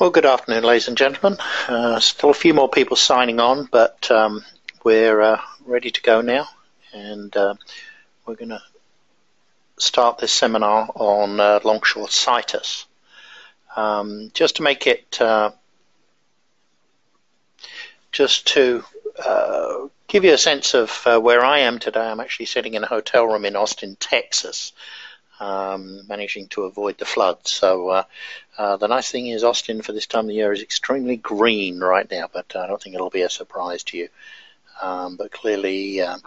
Well, good afternoon, ladies and gentlemen. Uh, still a few more people signing on, but um, we're uh, ready to go now, and uh, we're going to start this seminar on uh, longshore situs. Um, just to make it, uh, just to uh, give you a sense of where I am today, I'm actually sitting in a hotel room in Austin, Texas um, managing to avoid the floods. So uh, uh, the nice thing is Austin for this time of the year is extremely green right now, but I don't think it'll be a surprise to you. Um, but clearly, uh,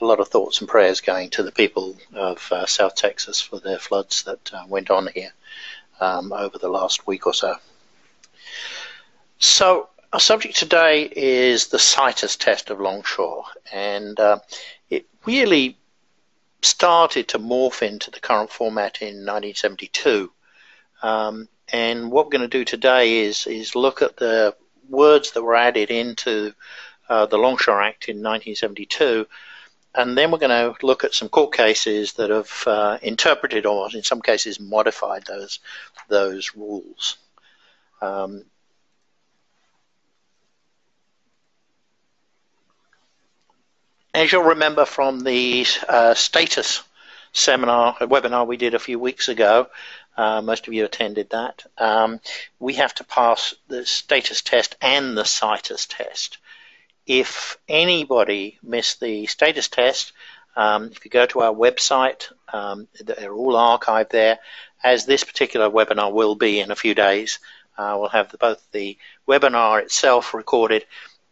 a lot of thoughts and prayers going to the people of uh, South Texas for their floods that uh, went on here um, over the last week or so. So, our subject today is the situs test of longshore, and uh, it really started to morph into the current format in 1972. Um, and what we're going to do today is is look at the words that were added into uh, the Longshore Act in 1972, and then we're going to look at some court cases that have uh, interpreted or, in some cases, modified those those rules. Um, As you'll remember from the uh, status seminar, webinar we did a few weeks ago, uh, most of you attended that, um, we have to pass the status test and the situs test. If anybody missed the status test, um, if you go to our website, um, they're all archived there, as this particular webinar will be in a few days. Uh, we'll have the, both the webinar itself recorded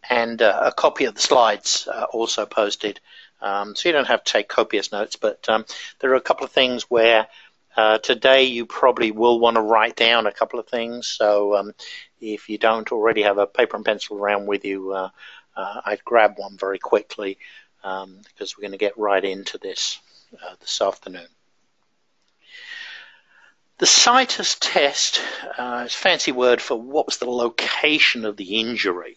and uh, a copy of the slides uh, also posted. Um, so you don't have to take copious notes, but um, there are a couple of things where uh, today you probably will want to write down a couple of things. So um, if you don't already have a paper and pencil around with you, uh, uh, I'd grab one very quickly um, because we're going to get right into this uh, this afternoon. The situs test is a fancy word for what was the location of the injury.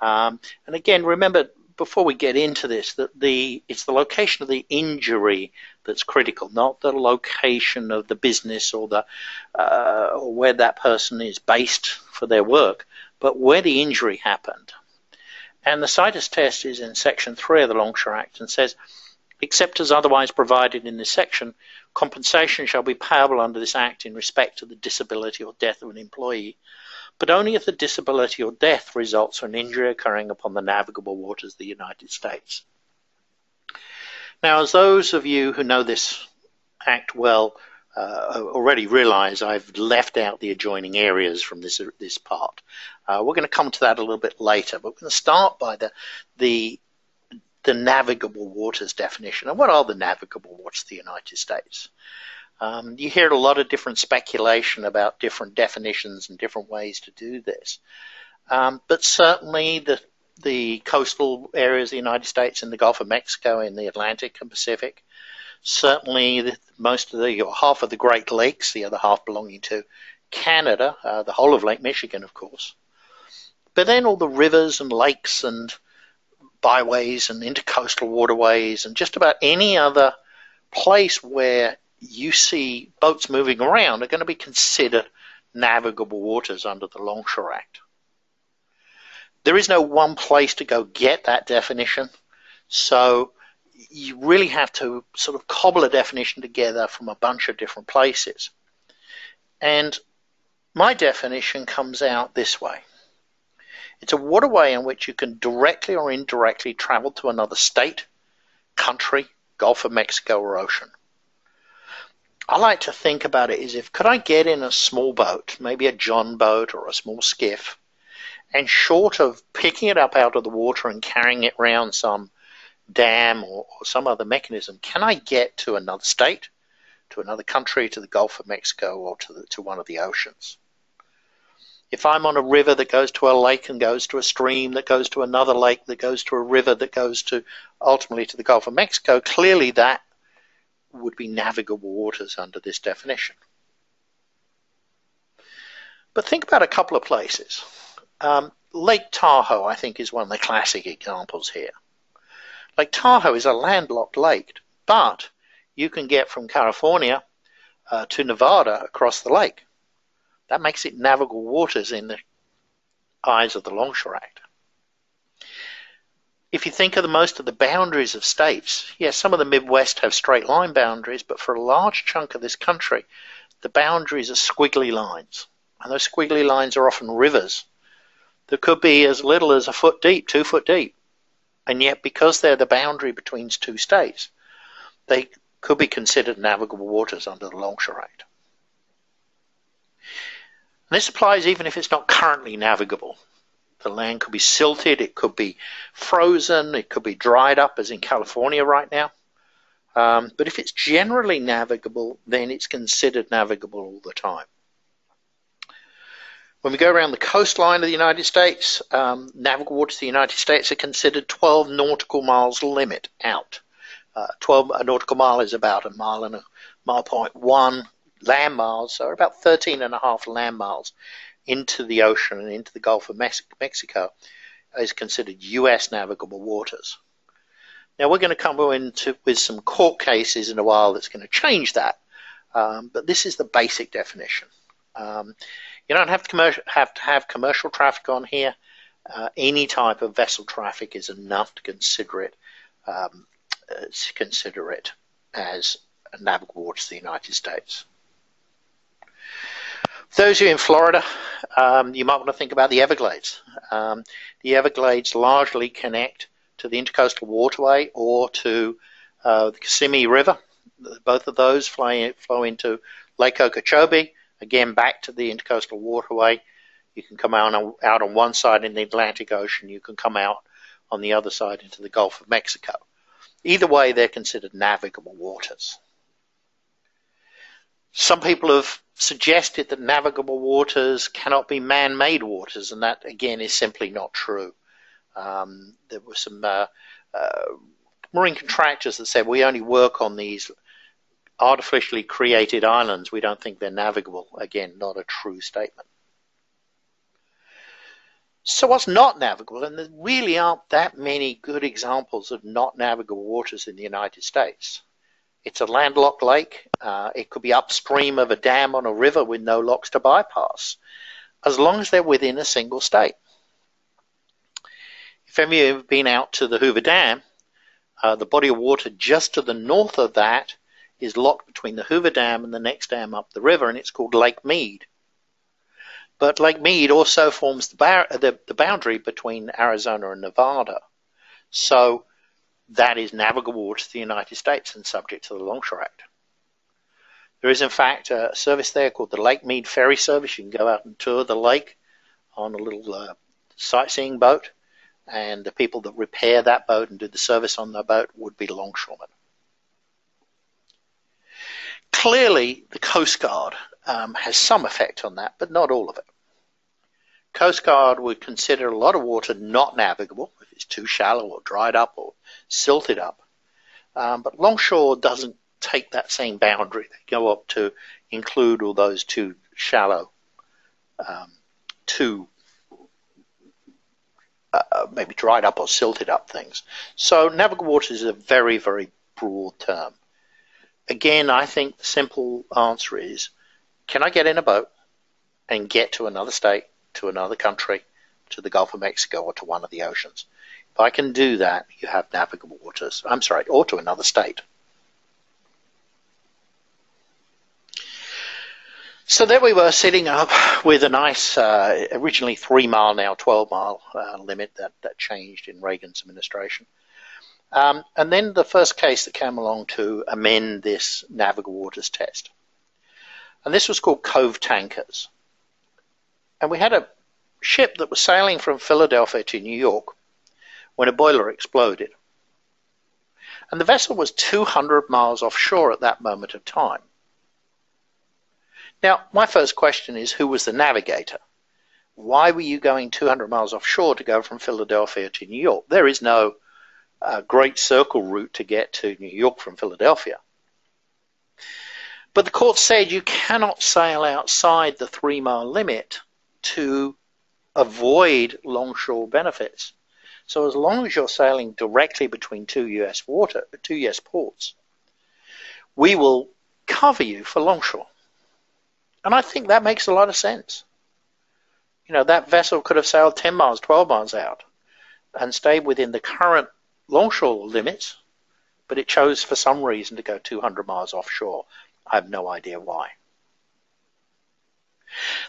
Um, and again, remember before we get into this that the it's the location of the injury that's critical, not the location of the business or the uh, or where that person is based for their work, but where the injury happened. And the situs test is in Section 3 of the Longshore Act and says, except as otherwise provided in this section, compensation shall be payable under this Act in respect to the disability or death of an employee but only if the disability or death results from an injury occurring upon the navigable waters of the United States. Now, as those of you who know this act well uh, already realize, I've left out the adjoining areas from this this part. Uh, we're going to come to that a little bit later, but we're going to start by the the the navigable waters definition. And what are the navigable waters of the United States? Um, you hear a lot of different speculation about different definitions and different ways to do this. Um, but certainly the the coastal areas of the United States and the Gulf of Mexico in the Atlantic and Pacific. Certainly, the, most of the or half of the Great Lakes, the other half belonging to Canada, uh, the whole of Lake Michigan, of course. But then all the rivers and lakes and byways and intercoastal waterways and just about any other place where you see boats moving around are going to be considered navigable waters under the Longshore Act. There is no one place to go get that definition, so you really have to sort of cobble a definition together from a bunch of different places. And my definition comes out this way. It's a waterway in which you can directly or indirectly travel to another state, country, Gulf of Mexico, or ocean. I like to think about it as if could I get in a small boat, maybe a John boat or a small skiff, and short of picking it up out of the water and carrying it round some dam or, or some other mechanism, can I get to another state, to another country, to the Gulf of Mexico, or to, the, to one of the oceans? If I'm on a river that goes to a lake and goes to a stream that goes to another lake that goes to a river that goes to ultimately to the Gulf of Mexico, clearly that would be navigable waters under this definition. But think about a couple of places. Um, Lake Tahoe, I think, is one of the classic examples here. Lake Tahoe is a landlocked lake, but you can get from California uh, to Nevada across the lake. That makes it navigable waters in the eyes of the Longshore Act. If you think of the most of the boundaries of states, yes, some of the Midwest have straight line boundaries, but for a large chunk of this country, the boundaries are squiggly lines. And those squiggly lines are often rivers that could be as little as a foot deep, two foot deep. And yet, because they're the boundary between two states, they could be considered navigable waters under the Longshore Act. And this applies even if it's not currently navigable. The land could be silted, it could be frozen, it could be dried up, as in California right now. Um, but if it's generally navigable, then it's considered navigable all the time. When we go around the coastline of the United States, um, navigable waters of the United States are considered 12 nautical miles limit out. Uh, 12 a nautical mile is about a mile and a mile point one land miles, so about 13 and a half land miles into the ocean and into the Gulf of Mexico is considered U.S. navigable waters. Now we're going to come into with some court cases in a while that's going to change that, um, but this is the basic definition. Um, you don't have to, have to have commercial traffic on here. Uh, any type of vessel traffic is enough to consider it um, uh, to consider it as navigable waters of the United States. Those of you in Florida, um, you might want to think about the Everglades. Um, the Everglades largely connect to the Intercoastal Waterway or to uh, the Kissimmee River. Both of those flow, flow into Lake Okeechobee, again back to the Intercoastal Waterway. You can come out on, out on one side in the Atlantic Ocean, you can come out on the other side into the Gulf of Mexico. Either way, they're considered navigable waters. Some people have suggested that navigable waters cannot be man-made waters, and that again is simply not true. Um, there were some uh, uh, marine contractors that said we only work on these artificially created islands. We don't think they're navigable. Again, not a true statement. So what's not navigable? And there really aren't that many good examples of not navigable waters in the United States. It's a landlocked lake. Uh, it could be upstream of a dam on a river with no locks to bypass, as long as they're within a single state. If any of you have been out to the Hoover Dam, uh, the body of water just to the north of that is locked between the Hoover Dam and the next dam up the river, and it's called Lake Mead. But Lake Mead also forms the, the, the boundary between Arizona and Nevada. So that is navigable to the United States and subject to the Longshore Act. There is, in fact, a service there called the Lake Mead Ferry Service. You can go out and tour the lake on a little uh, sightseeing boat, and the people that repair that boat and do the service on the boat would be longshoremen. Clearly, the Coast Guard um, has some effect on that, but not all of it. Coast Guard would consider a lot of water not navigable if it's too shallow or dried up or silted up. Um, but longshore doesn't take that same boundary. They go up to include all those too shallow, um, too uh, uh, maybe dried up or silted up things. So navigable waters is a very, very broad term. Again, I think the simple answer is, can I get in a boat and get to another state, to another country, to the Gulf of Mexico or to one of the oceans? If I can do that, you have navigable waters. I'm sorry, or to another state. So there we were sitting up with a nice, uh, originally three mile, now 12 mile uh, limit that, that changed in Reagan's administration. Um, and then the first case that came along to amend this navigable waters test. And this was called Cove Tankers. And we had a ship that was sailing from Philadelphia to New York when a boiler exploded. And the vessel was 200 miles offshore at that moment of time. Now, my first question is who was the navigator? Why were you going 200 miles offshore to go from Philadelphia to New York? There is no uh, great circle route to get to New York from Philadelphia. But the court said you cannot sail outside the three mile limit to avoid longshore benefits. So as long as you're sailing directly between two US water, two US ports, we will cover you for longshore. And I think that makes a lot of sense. You know, that vessel could have sailed 10 miles, 12 miles out and stayed within the current longshore limits, but it chose for some reason to go 200 miles offshore. I have no idea why.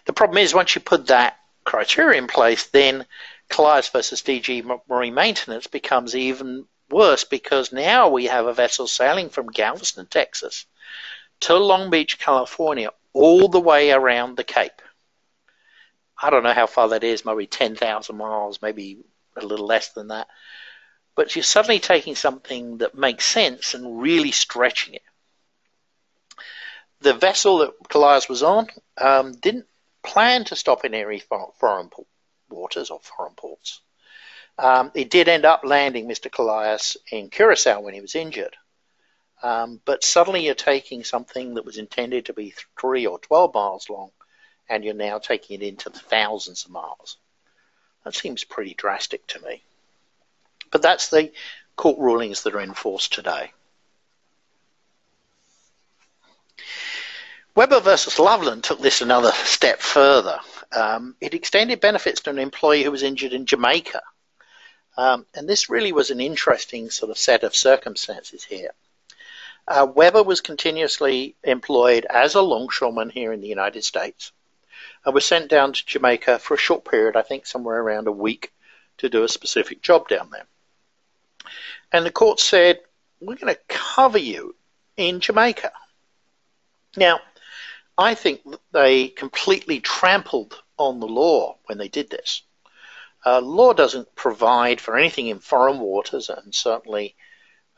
The problem is once you put that criteria in place, then Kollias versus DG Marine Maintenance becomes even worse because now we have a vessel sailing from Galveston, Texas to Long Beach, California, all the way around the Cape. I don't know how far that is, maybe 10,000 miles, maybe a little less than that. But you're suddenly taking something that makes sense and really stretching it. The vessel that Kollias was on um, didn't plan to stop in any foreign waters or foreign ports. Um, it did end up landing Mr. Kollias in Curacao when he was injured. Um, but suddenly you're taking something that was intended to be three or 12 miles long and you're now taking it into the thousands of miles. That seems pretty drastic to me. But that's the court rulings that are in force today. Weber versus Loveland took this another step further. Um, it extended benefits to an employee who was injured in Jamaica. Um, and this really was an interesting sort of set of circumstances here. Uh, Weber was continuously employed as a longshoreman here in the United States and was sent down to Jamaica for a short period, I think somewhere around a week, to do a specific job down there. And the court said, We're going to cover you in Jamaica. Now, I think they completely trampled on the law when they did this. Uh, law doesn't provide for anything in foreign waters, and certainly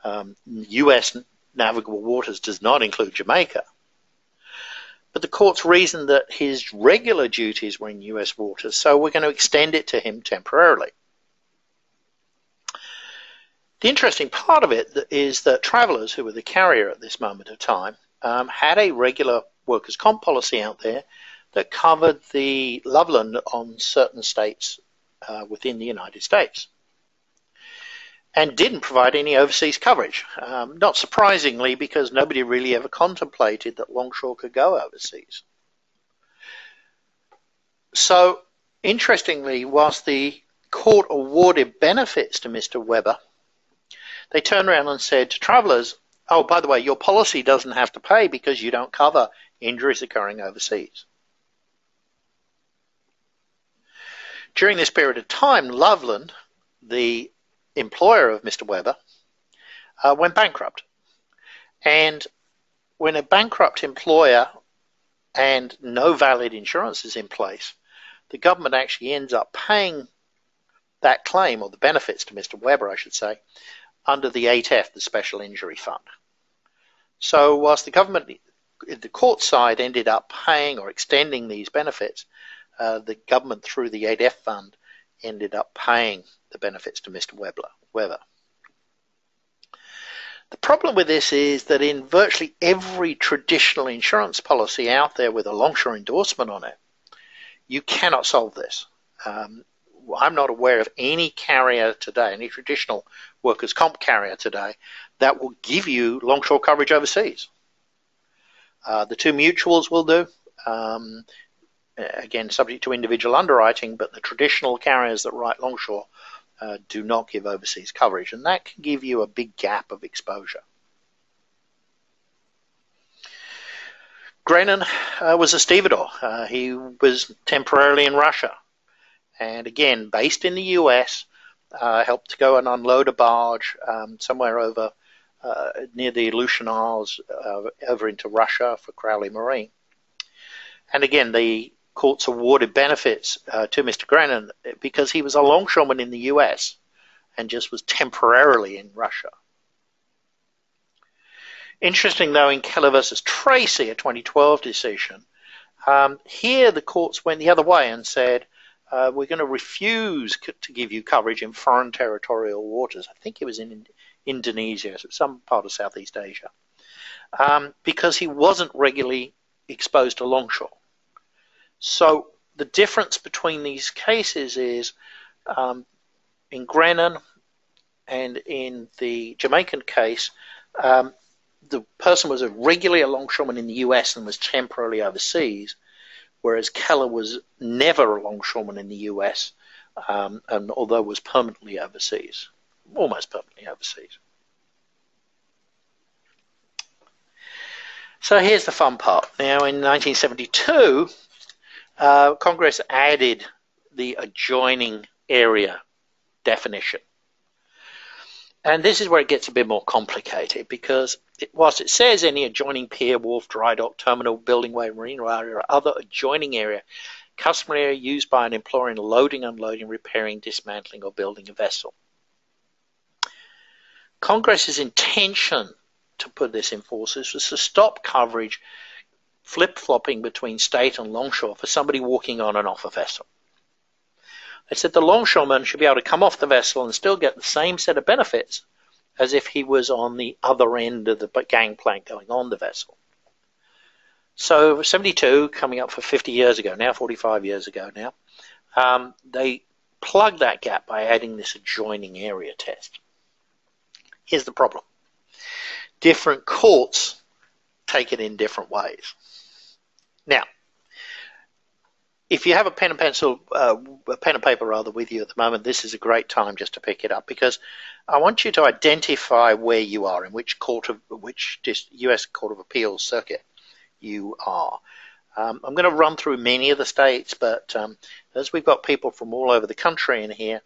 um, U.S. navigable waters does not include Jamaica. But the courts reasoned that his regular duties were in U.S. waters, so we're going to extend it to him temporarily. The interesting part of it is that Travelers, who were the carrier at this moment of time, um, had a regular workers' comp policy out there that covered the Loveland on certain states uh, within the United States and didn't provide any overseas coverage. Um, not surprisingly, because nobody really ever contemplated that Longshore could go overseas. So, interestingly, whilst the court awarded benefits to Mr. Weber, they turned around and said to travellers, oh, by the way, your policy doesn't have to pay because you don't cover injuries occurring overseas. During this period of time, Loveland, the employer of Mr. Weber, uh, went bankrupt. And when a bankrupt employer and no valid insurance is in place, the government actually ends up paying that claim, or the benefits to Mr. Weber, I should say, under the 8F, the Special Injury Fund. So, whilst the government, the court side ended up paying or extending these benefits, uh, the government, through the 8F fund, ended up paying the benefits to Mr. Webler, Weber. The problem with this is that in virtually every traditional insurance policy out there with a longshore endorsement on it, you cannot solve this. Um, I'm not aware of any carrier today, any traditional workers' comp carrier today, that will give you longshore coverage overseas. Uh, the two mutuals will do. Um, again, subject to individual underwriting, but the traditional carriers that write longshore uh, do not give overseas coverage, and that can give you a big gap of exposure. Grenon uh, was a stevedore. Uh, he was temporarily in Russia, and again, based in the US, uh, helped to go and unload a barge um, somewhere over uh, near the Aleutian Isles uh, over into Russia for Crowley Marine. And again, the courts awarded benefits uh, to Mr. Grenon because he was a longshoreman in the US and just was temporarily in Russia. Interesting, though, in Keller versus Tracy, a 2012 decision, um, here the courts went the other way and said, uh, we're going to refuse to give you coverage in foreign territorial waters. I think it was in Indonesia, some part of Southeast Asia, um, because he wasn't regularly exposed to longshore. So the difference between these cases is um, in Grenon and in the Jamaican case, um, the person was a regularly a longshoreman in the US and was temporarily overseas. whereas Keller was never a longshoreman in the US, um, and although was permanently overseas, almost permanently overseas. So here's the fun part. Now, in 1972, uh, Congress added the adjoining area definition. And this is where it gets a bit more complicated because it, whilst it says any adjoining pier, wharf, dry dock, terminal, building way, marine area, or other adjoining area, customary area used by an employer in loading, unloading, repairing, dismantling, or building a vessel. Congress's intention to put this in force was to stop coverage flip flopping between state and longshore for somebody walking on and off a vessel. They said the longshoreman should be able to come off the vessel and still get the same set of benefits as if he was on the other end of the gangplank going on the vessel. So 72, coming up for 50 years ago now, 45 years ago now, um, they plugged that gap by adding this adjoining area test. Here's the problem different courts take it in different ways. Now, if you have a pen and pencil, uh, a pen and paper rather, with you at the moment, this is a great time just to pick it up because I want you to identify where you are in which court of which U.S. Court of Appeals circuit you are. Um, I'm going to run through many of the states, but um, as we've got people from all over the country in here,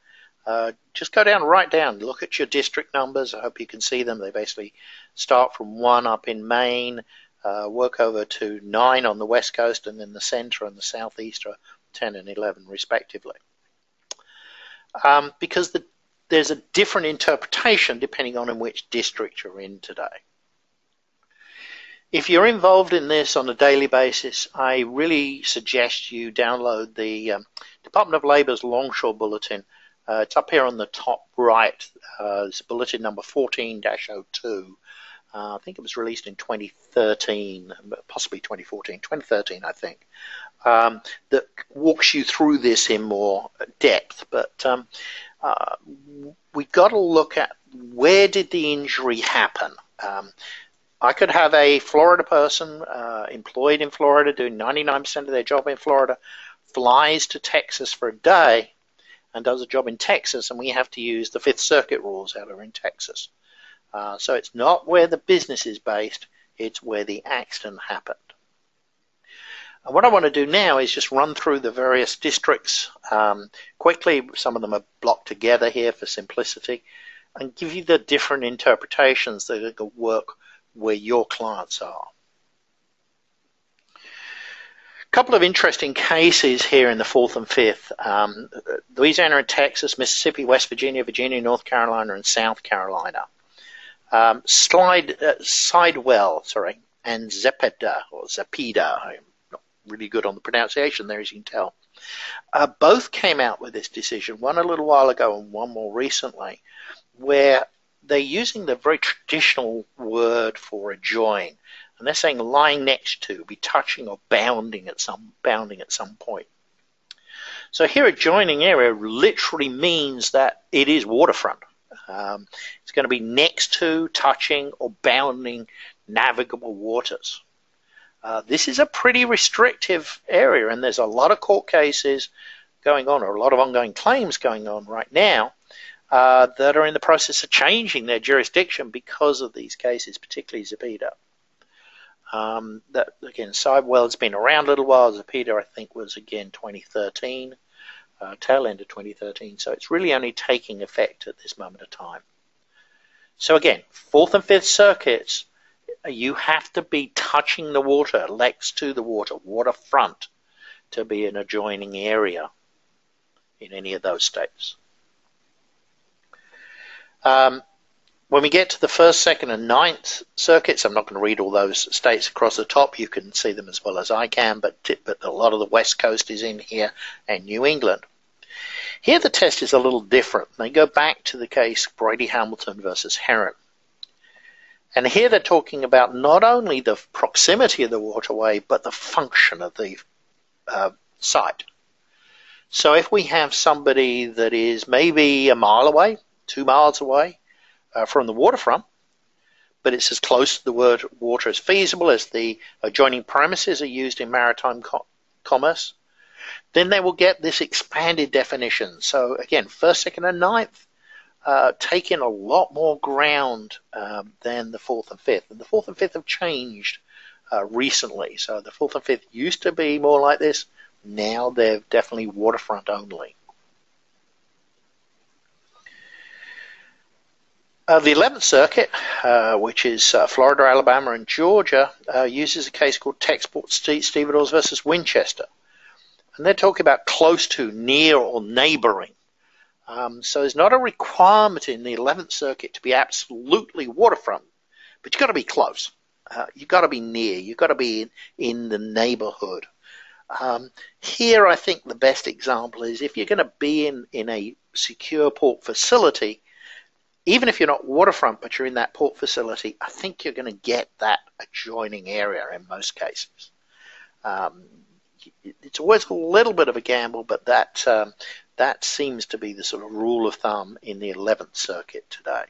uh, just go down, right down, look at your district numbers. I hope you can see them. They basically start from one up in Maine, uh, work over to nine on the west coast, and then the centre and the southeast are 10 and 11 respectively. Um, because the, there's a different interpretation depending on in which district you're in today. If you're involved in this on a daily basis, I really suggest you download the um, Department of Labor's Longshore Bulletin uh, it's up here on the top right. Uh, it's bulletin number 14-02. Uh, I think it was released in 2013, possibly 2014, 2013, I think. Um, that walks you through this in more depth. But um, uh, we've got to look at where did the injury happen. Um, I could have a Florida person uh, employed in Florida doing 99% of their job in Florida, flies to Texas for a day, and does a job in Texas, and we have to use the Fifth Circuit rules that are in Texas. Uh, so it's not where the business is based, it's where the accident happened. And what I want to do now is just run through the various districts um, quickly. Some of them are blocked together here for simplicity, and give you the different interpretations that work where your clients are couple of interesting cases here in the fourth and fifth. Um, Louisiana and Texas, Mississippi, West Virginia, Virginia, North Carolina, and South Carolina. Um, slide, uh, Sidwell, sorry, and Zepeda, or Zepeda, I'm not really good on the pronunciation there, as you can tell. Uh, both came out with this decision, one a little while ago and one more recently, where they're using the very traditional word for a join and they're saying lying next to, be touching or bounding at some bounding at some point. So here adjoining area literally means that it is waterfront. Um, it's going to be next to, touching, or bounding navigable waters. Uh, this is a pretty restrictive area, and there's a lot of court cases going on, or a lot of ongoing claims going on right now uh, that are in the process of changing their jurisdiction because of these cases, particularly Zepeda. Um, that again, Sidwell's been around a little while. Zepeda, I think, was again 2013, uh, tail end of 2013. So it's really only taking effect at this moment of time. So again, fourth and fifth circuits, you have to be touching the water, next to the water, waterfront, to be an adjoining area in any of those states. Um, when we get to the first, second, and ninth circuits, I'm not going to read all those states across the top. You can see them as well as I can, but, but a lot of the West Coast is in here and New England. Here the test is a little different. They go back to the case Brady Hamilton versus Herron. And here they're talking about not only the proximity of the waterway, but the function of the uh, site. So if we have somebody that is maybe a mile away, two miles away, uh, from the waterfront, but it's as close to the word water as feasible as the adjoining premises are used in maritime commerce, then they will get this expanded definition. So again, first, second, and ninth uh, in a lot more ground um, than the fourth and fifth. And the fourth and fifth have changed uh, recently. So the fourth and fifth used to be more like this. Now they're definitely waterfront only. Uh, the 11th Circuit, uh, which is uh, Florida, Alabama, and Georgia, uh, uses a case called Texport Stevedores versus Winchester. And they're talking about close to, near, or neighboring. Um, so there's not a requirement in the 11th Circuit to be absolutely waterfront, but you've got to be close. Uh, you've got to be near. You've got to be in, in the neighborhood. Um, here, I think the best example is if you're going to be in, in a secure port facility, even if you're not waterfront, but you're in that port facility, I think you're going to get that adjoining area in most cases. Um, it's always a little bit of a gamble, but that um, that seems to be the sort of rule of thumb in the 11th Circuit today.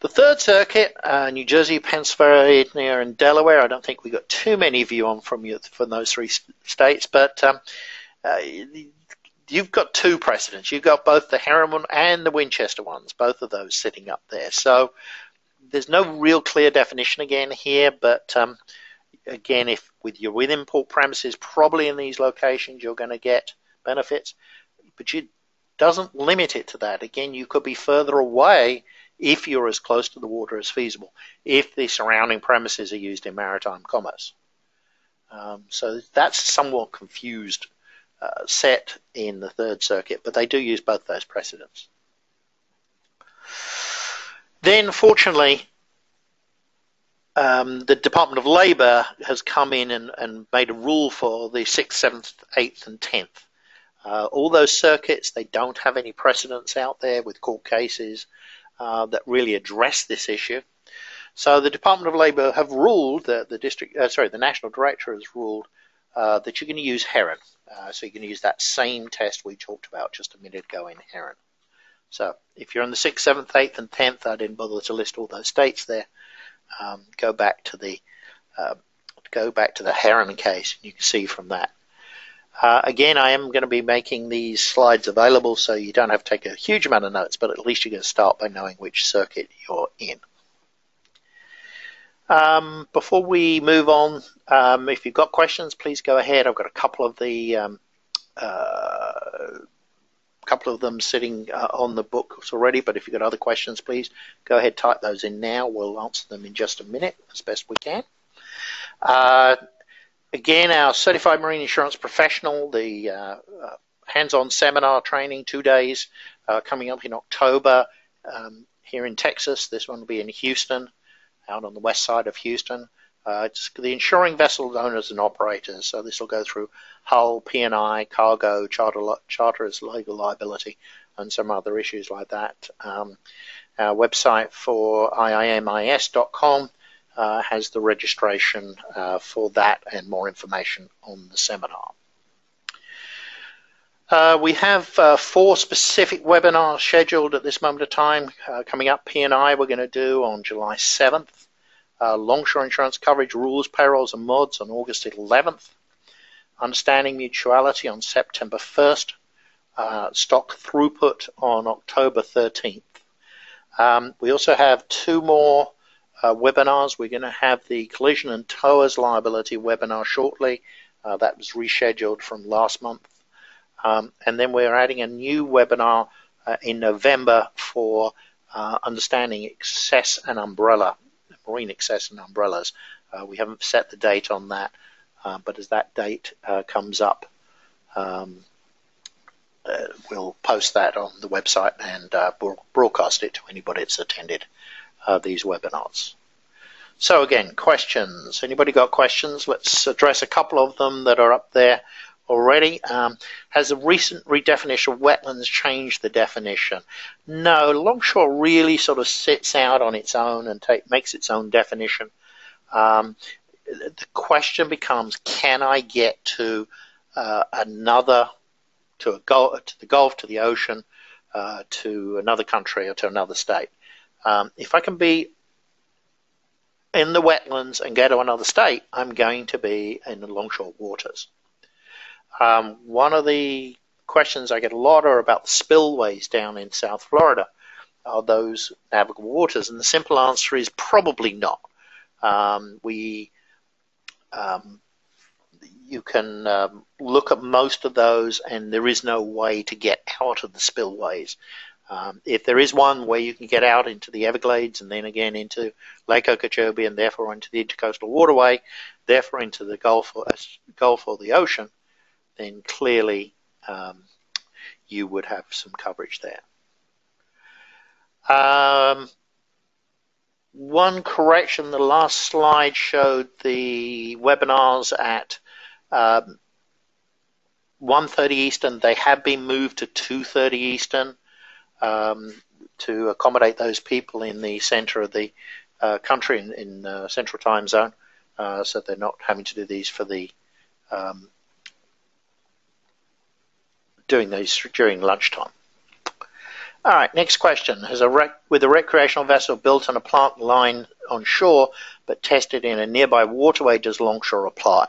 The Third Circuit, uh, New Jersey, Pennsylvania, and Delaware. I don't think we got too many view on from you from those three states, but um, uh, you've got two precedents. You've got both the Harriman and the Winchester ones, both of those sitting up there. So there's no real clear definition again here, but um, again, if with your within port premises, probably in these locations, you're going to get benefits, but it doesn't limit it to that. Again, you could be further away if you're as close to the water as feasible, if the surrounding premises are used in maritime commerce. Um, so that's somewhat confused uh, set in the Third Circuit, but they do use both those precedents. Then, fortunately, um, the Department of Labor has come in and, and, made a rule for the 6th, 7th, 8th, and 10th. Uh, all those circuits, they don't have any precedents out there with court cases uh, that really address this issue. So the Department of Labor have ruled that the district, uh, sorry, the national director has ruled uh, that you're going to use Herron. Uh, so you can use that same test we talked about just a minute ago in Herron. So if you're in the 6th, 7th, 8th, and 10th, I didn't bother to list all those states there um, go back to the uh, go back to the Herron case. You can see from that. Uh, again, I am going to be making these slides available so you don't have to take a huge amount of notes, but at least you're going to start by knowing which circuit you're in. Um, before we move on, um, if you've got questions, please go ahead. I've got a couple of the um, uh, couple of them sitting uh, on the books already, but if you've got other questions, please go ahead, type those in now. We'll answer them in just a minute as best we can. Uh, again, our Certified Marine Insurance Professional, the uh, uh hands-on seminar training, two days, uh, coming up in October um, here in Texas. This one will be in Houston, out on the west side of Houston. Uh, it's the insuring vessel owners and operators. So this will go through hull, P&I, cargo, charter, charterers, legal liability, and some other issues like that. Um, our website for iimis.com uh, has the registration uh, for that and more information on the seminar. Uh, we have uh, four specific webinars scheduled at this moment of time uh, coming up. P&I we're going to do on July 7th uh, longshore insurance coverage rules, payrolls, and mods on August 11th, understanding mutuality on September 1st, uh, stock throughput on October 13th. Um, we also have two more uh, webinars. We're going to have the collision and towers liability webinar shortly. That was rescheduled from last month. Um, and then we're adding a new webinar uh, in November for uh, understanding excess and umbrella marine excess and umbrellas. Uh, we haven't set the date on that, uh, but as that date uh, comes up, um, uh, we'll post that on the website and uh, broadcast it to anybody that's attended these webinars. So again, questions. Anybody got questions? Let's address a couple of them that are up there already. Um, has the recent redefinition of wetlands changed the definition? No, longshore really sort of sits out on its own and take, makes its own definition. Um, the question becomes, can I get to uh, another, to, a to the Gulf, to the ocean, uh, to another country or to another state? Um, if I can be in the wetlands and go to another state, I'm going to be in the longshore waters. Um, one of the questions I get a lot are about the spillways down in South Florida. Are those navigable waters? And the simple answer is probably not. Um, we um, you can um, look at most of those, and there is no way to get out of the spillways. Um, if there is one where you can get out into the Everglades and then again into Lake Okeechobee and therefore into the Intercoastal Waterway, therefore into the Gulf or, uh, Gulf or the ocean, then clearly um, you would have some coverage there. Um, one correction, the last slide showed the webinars at um, 1.30 Eastern. They have been moved to 2.30 Eastern um, to accommodate those people in the center of the uh, country in, in uh, central time zone, uh, so they're not having to do these for the um, doing these during lunchtime. All right, next question. Has a rec- with a recreational vessel built on a plant line on shore but tested in a nearby waterway, does longshore apply?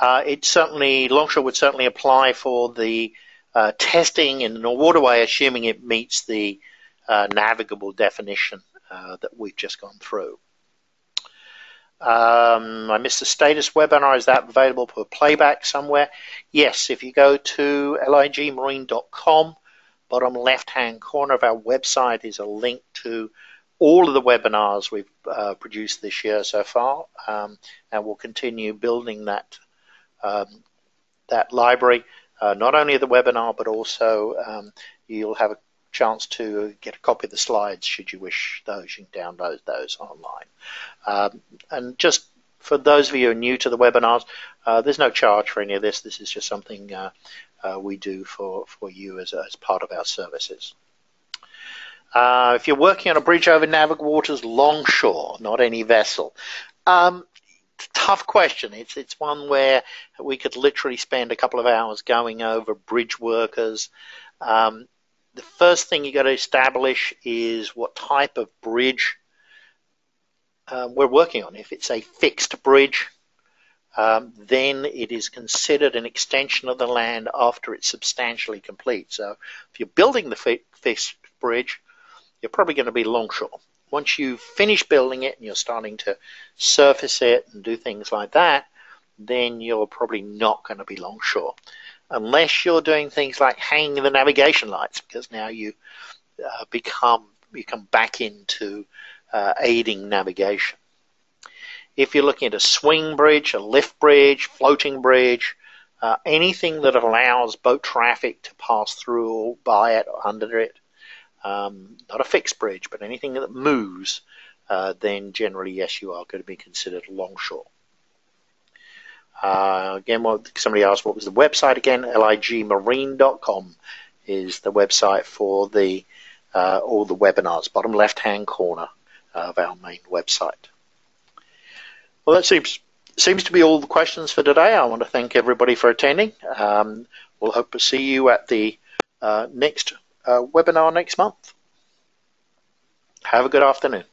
Uh, it certainly longshore would certainly apply for the uh, testing in the waterway, assuming it meets the uh, navigable definition uh, that we've just gone through. Um, I missed the status webinar. Is that available for playback somewhere? Yes, if you go to ligmarine.com, bottom left-hand corner of our website is a link to all of the webinars we've uh, produced this year so far, um, and we'll continue building that um, that library uh, not only the webinar, but also um, you'll have a chance to get a copy of the slides should you wish those. You can download those online. Um, and just for those of you who are new to the webinars, uh, there's no charge for any of this. This is just something uh, uh, we do for, for you as, as part of our services. Uh, if you're working on a bridge over navigable waters, longshore, not any vessel. Um, tough question. It's it's one where we could literally spend a couple of hours going over bridge workers. Um, the first thing you got to establish is what type of bridge uh, we're working on. If it's a fixed bridge, um, then it is considered an extension of the land after it's substantially complete. So if you're building the fixed bridge, you're probably going to be longshore. Once you finish building it and you're starting to surface it and do things like that, then you're probably not going to be longshore. Unless you're doing things like hanging the navigation lights, because now you uh, become you come back into uh, aiding navigation. If you're looking at a swing bridge, a lift bridge, floating bridge, uh, anything that allows boat traffic to pass through or by it or under it, um, not a fixed bridge, but anything that moves, uh, then generally, yes, you are going to be considered longshore. Uh, again, somebody asked what was the website again? ligmarine.com is the website for the uh, all the webinars, bottom left-hand corner of our main website. Well, that seems seems to be all the questions for today. I want to thank everybody for attending. Um, we'll hope to see you at the uh, next uh, webinar next month. Have a good afternoon.